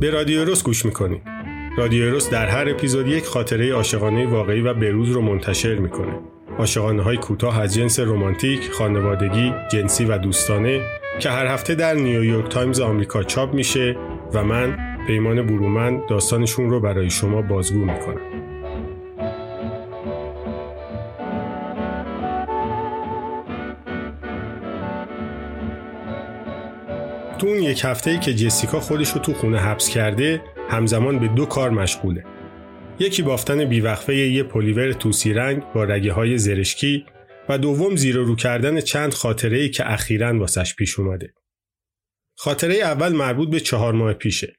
به رادیو روز گوش می‌کنید. رادیو روز در هر اپیزود یک خاطره عاشقانه واقعی و بروز رو منتشر می‌کنه. عاشقانه های کوتاه از جنس رمانتیک، خانوادگی، جنسی و دوستانه که هر هفته در نیویورک تایمز آمریکا چاپ میشه و من پیمان برومن داستانشون رو برای شما بازگو می‌کنم. تو اون یک هفته ای که جسیکا خودش رو تو خونه حبس کرده همزمان به دو کار مشغوله. یکی بافتن بیوقفه یه پلیور توسی رنگ با رگه های زرشکی و دوم زیر رو کردن چند خاطره ای که اخیرا واسش پیش اومده. خاطره اول مربوط به چهار ماه پیشه.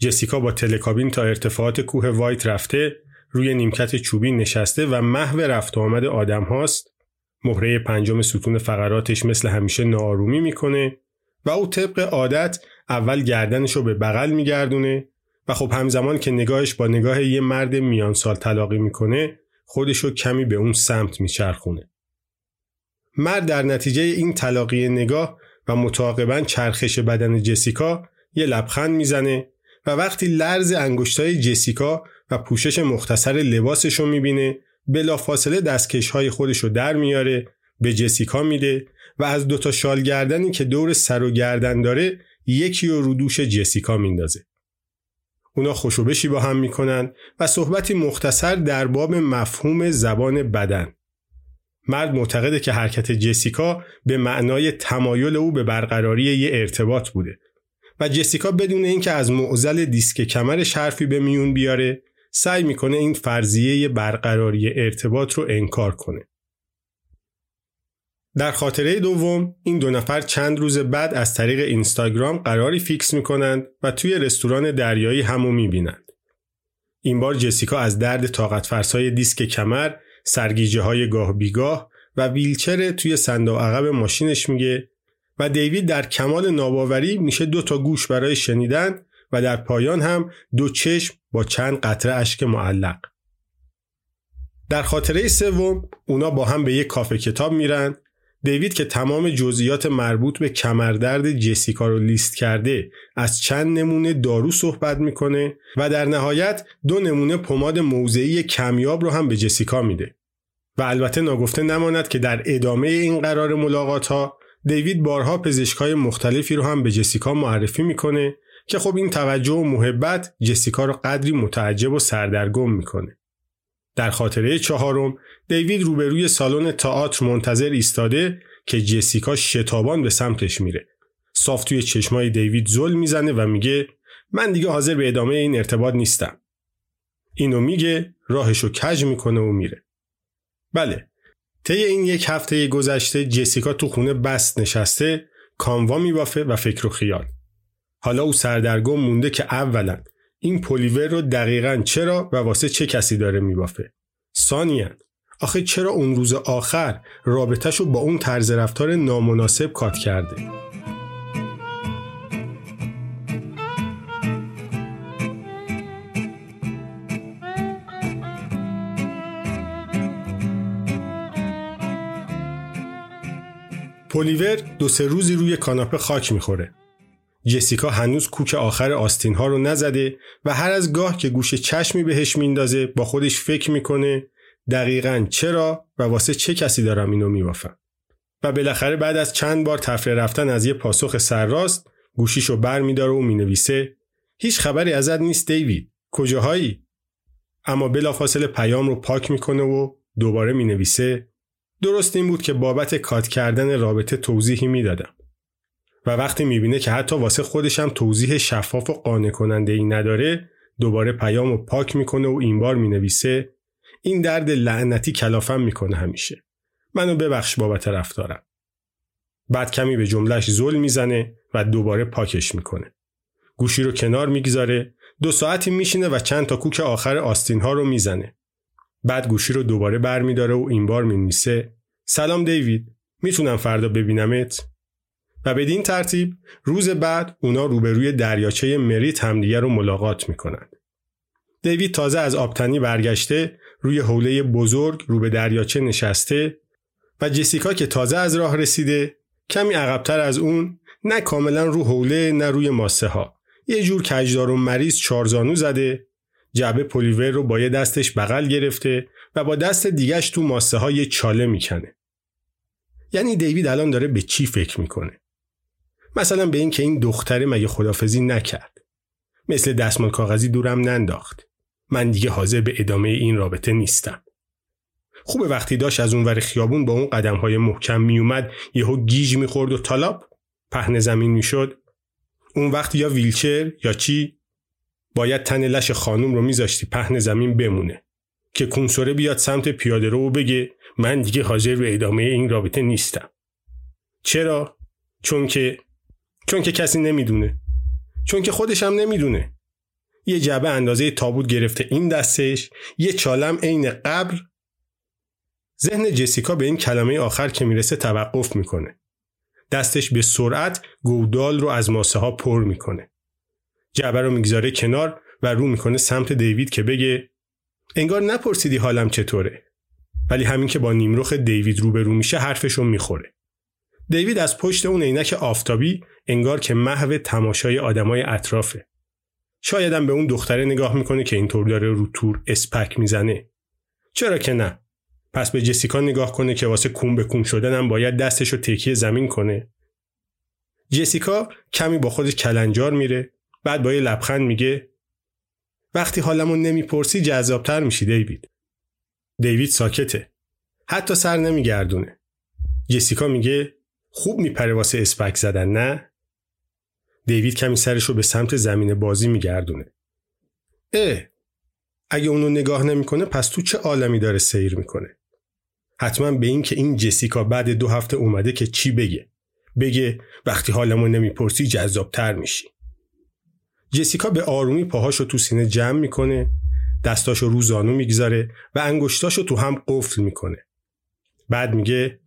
جسیکا با تلکابین تا ارتفاعات کوه وایت رفته روی نیمکت چوبی نشسته و محو رفت آمد آدم هاست مهره پنجم ستون فقراتش مثل همیشه ناآرومی می‌کنه و او طبق عادت اول گردنش رو به بغل میگردونه و خب همزمان که نگاهش با نگاه یه مرد میان سال تلاقی می‌کنه خودش رو کمی به اون سمت میچرخونه. مرد در نتیجه این تلاقی نگاه و متعاقبا چرخش بدن جسیکا یه لبخند می‌زنه و وقتی لرز انگشتای جسیکا و پوشش مختصر لباسش رو می‌بینه بلافاصله دستکش های خودش رو در میاره به جسیکا میده و از دوتا شال گردنی که دور سر و گردن داره یکی رو رو دوش جسیکا میندازه. اونا خوشوبشی با هم می‌کنن و صحبتی مختصر در باب مفهوم زبان بدن. مرد معتقده که حرکت جسیکا به معنای تمایل او به برقراری یه ارتباط بوده و جسیکا بدون اینکه از معزل دیسک کمرش حرفی به میون بیاره سعی می‌کنه این فرضیه برقراری ارتباط رو انکار کنه. در خاطره دوم این دو نفر چند روز بعد از طریق اینستاگرام قراری فیکس می‌کنند و توی رستوران دریایی همو می‌بینند. این بار جسیکا از درد طاقت فرسای دیسک کمر، سرگیجه های گاه بیگاه و ویلچر توی صندوق عقب ماشینش میگه و دیوید در کمال ناباوری میشه دو تا گوش برای شنیدن و در پایان هم دو چشم با چند قطره اشک معلق. در خاطره سوم اونا با هم به یک کافه کتاب میرن دیوید که تمام جزئیات مربوط به کمردرد جسیکا رو لیست کرده از چند نمونه دارو صحبت می‌کنه و در نهایت دو نمونه پماد موضعی کمیاب رو هم به جسیکا میده. و البته ناگفته نماند که در ادامه این قرار ملاقات ها دیوید بارها پزشکای مختلفی رو هم به جسیکا معرفی می‌کنه که خب این توجه و محبت جسیکا رو قدری متعجب و سردرگم می‌کنه. در خاطره چهارم دیوید روبروی سالن تئاتر منتظر ایستاده که جسیکا شتابان به سمتش میره. صاف توی چشمای دیوید زل می‌زنه و میگه من دیگه حاضر به ادامه این ارتباط نیستم. اینو میگه راهشو کج می‌کنه و میره. بله طی این یک هفته گذشته جسیکا تو خونه بست نشسته کاموا میبافه و فکر و خیال. حالا او سردرگم مونده که اولا این پلیور رو دقیقا چرا و واسه چه کسی داره میبافه؟ ثانیا آخه چرا اون روز آخر رابطهش رو با اون طرز رفتار نامناسب کات کرده؟ پلیور دو سه روزی روی کاناپه خاک می‌خوره. جسیکا هنوز کوک آخر آستین ها رو نزده و هر از گاه که گوش چشمی بهش میندازه با خودش فکر می‌کنه دقیقا چرا و واسه چه کسی دارم اینو میبافم. و بالاخره بعد از چند بار تفره رفتن از یه پاسخ سرراست گوشیشو بر میداره و می‌نویسه هیچ خبری ازت نیست دیوید. کجاهایی؟ اما بلافاصله پیام رو پاک می‌کنه و دوباره می‌نویسه درست این بود که بابت کات کردن رابطه توضیحی می‌دادم. و وقتی می‌بینه که حتی واسه خودش هم توضیح شفاف و قانع کننده ای نداره دوباره پیام و پاک می‌کنه و این بار می‌نویسه این درد لعنتی کلافم می‌کنه همیشه. منو ببخش بابت رفتارم. بعد کمی به جملهش زل می‌زنه و دوباره پاکش می‌کنه. گوشی رو کنار می‌گذاره دو ساعتی میشینه و چند تا کوک آخر آستین ها رو می‌زنه. بعد گوشی رو دوباره برمیداره و این بار می‌نویسه سلام دیوید می‌تونم فردا ببینمت؟ و بدین ترتیب روز بعد اونا روبروی دریاچه مریت همدیگه رو ملاقات می‌کنند. دیوید تازه از آبتنی برگشته روی حوله بزرگ رو به دریاچه نشسته و جسیکا که تازه از راه رسیده کمی عقبتر از اون نه کاملا رو حوله نه روی ماسه ها یه جور کجدار و مریض چارزانو زده جعبه پلیور رو با یه دستش بغل گرفته و با دست دیگش تو ماسه های چاله می‌کنه. یعنی دیوید الان داره به چی فکر می‌کنه؟ مثلا به این که این دختره مگه خدافزی نکرد. مثل دستمال کاغذی دورم ننداخت. من دیگه حاضر به ادامه این رابطه نیستم. خوبه وقتی داشت از اونور خیابون با اون قدم های محکم میومد یهو گیج می‌خورد و طلاب پهن زمین می‌شد اون وقت یا ویلچر یا چی باید تن لش خانوم رو میذاشتی پهن زمین بمونه که کنسوره بیاد سمت پیاده رو بگه من دیگه حاضر به ادامه این رابطه نیستم چرا چون که چون که کسی نمی‌دونه. چون که خودش هم نمی‌دونه. یه جعبه اندازه تابوت گرفته این دستش یه چالم عین قبر. ذهن جسیکا به این کلمه آخر که می‌رسه توقف می‌کنه. دستش به سرعت گودال رو از ماسه ها پر می‌کنه. جعبه رو می‌گذاره کنار و رو می‌کنه سمت دیوید که بگه انگار نپرسیدی حالم چطوره؟ ولی همین که با نیمروخ دیوید روبرو میشه حرفشو می‌خوره. دیوید از پشت اون عینک آفتابی انگار که محو تماشای آدمای اطرافه. شایدم به اون دختره نگاه می‌کنه که اینطور داره رو تور اسپک می‌زنه. چرا که نه؟ پس به جسیکا نگاه کنه که واسه کون به کون شدنم باید دستشو تکیه زمین کنه. جسیکا کمی با خودش کلنجار میره بعد با یه لبخند میگه وقتی حالمون نمی‌پرسی جذابتر میشی دیوید. دیوید ساکته. حتی سر نمیگردونه. جسیکا میگه خوب میپره واسه اسپک زدن نه؟ دیوید کمی سرش رو به سمت زمین بازی میگردونه. اه اگه اونو نگاه نمی‌کنه پس تو چه عالمی داره سیر می‌کنه؟ حتما به این که این جسیکا بعد دو هفته اومده که چی بگه؟ بگه وقتی حالمون نمی‌پرسی جذابتر میشی. جسیکا به آرومی پاهاشو تو سینه جمع می‌کنه دستاشو رو زانو می‌گذاره و انگشتاشو تو هم قفل می‌کنه. بعد میگه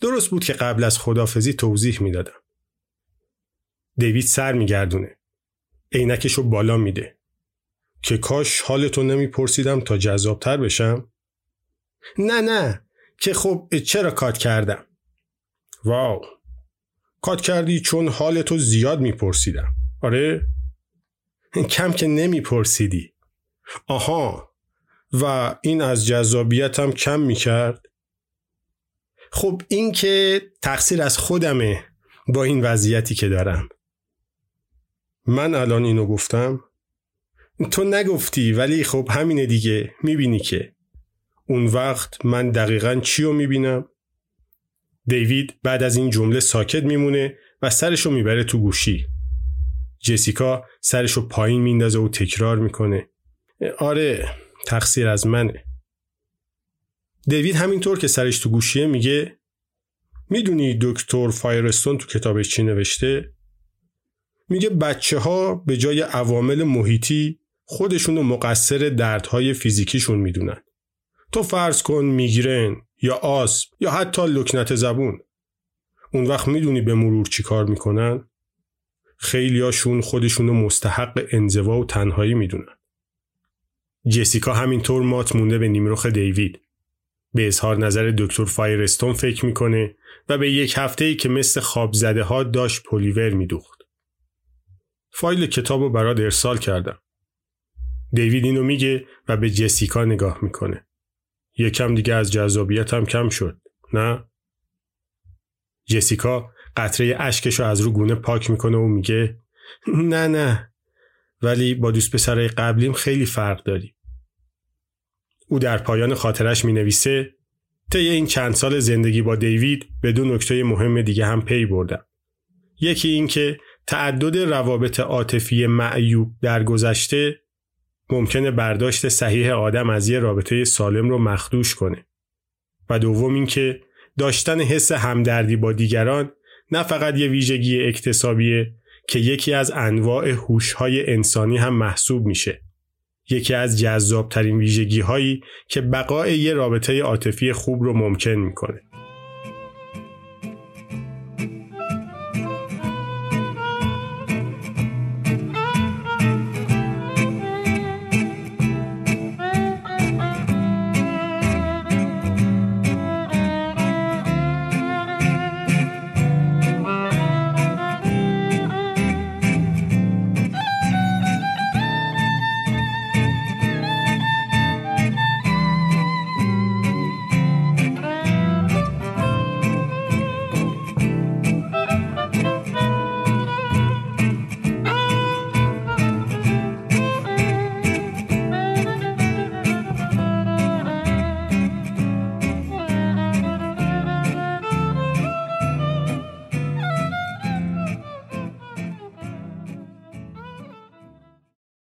درست بود که قبل از خدافزی توضیح می‌دادم. دیوید سر میگردونه. عینکشو بالا میده. که کاش حالتو نمیپرسیدم تا جذابتر بشم؟ نه نه. که خب چرا کات کردم؟ واو. کات کردی چون حالتو زیاد میپرسیدم. آره؟ کم که نمیپرسیدی. آها. و این از جذابیتم کم می‌کرد؟ خب این که تقصیر از خودمه با این وضعیتی که دارم. من الان اینو گفتم؟ تو نگفتی ولی خب همینه دیگه می‌بینی که. اون وقت من دقیقا چی رو می‌بینم؟ دیوید بعد از این جمله ساکت میمونه و سرشو می‌بره تو گوشی. جسیکا سرشو پایین میندازه و تکرار می‌کنه. آره تقصیر از منه. دیوید همینطور که سرش تو گوشیه میگه می‌دونی دکتر فایرستون تو کتابش چی نوشته؟ میگه بچه ها به جای عوامل محیطی خودشون رو مقصر دردهای فیزیکیشون می‌دونن. تو فرض کن میگرن یا آسم یا حتی لکنت زبون. اون وقت می‌دونی به مرور چی کار می‌کنن؟ خیلیاشون رو مستحق انزوا و تنهایی می‌دونن. جسیکا همینطور مات مونده به نیمروخ دیوید. به اظهار نظر دکتر فایرستون فکر می‌کنه و به یک هفته ای که مثل خواب زده ها داشت پلیور میدوخت. فایل کتاب رو برات ارسال کردم. دیوید اینو میگه و به جسیکا نگاه می‌کنه. یکم دیگه از جذابیتم کم شد. نه؟ جسیکا قطره اشکش رو از رو گونه پاک می‌کنه و میگه نه نه ولی با دوست پسرای قبلیم خیلی فرق داری. او در پایان خاطرش می نویسه طی این چند سال زندگی با دیوید به دو نکته مهم دیگه هم پی بردم. یکی این که تعدد روابط عاطفی معیوب در گذشته ممکنه برداشت صحیح آدم از یه رابطه سالم رو مخدوش کنه. و دوم اینکه داشتن حس همدردی با دیگران نه فقط یه ویژگی اکتسابیه که یکی از انواع هوش‌های انسانی هم محسوب میشه. یکی از جذابترین ویژگی هایی که بقای یه رابطه عاطفی خوب رو ممکن می‌کنه.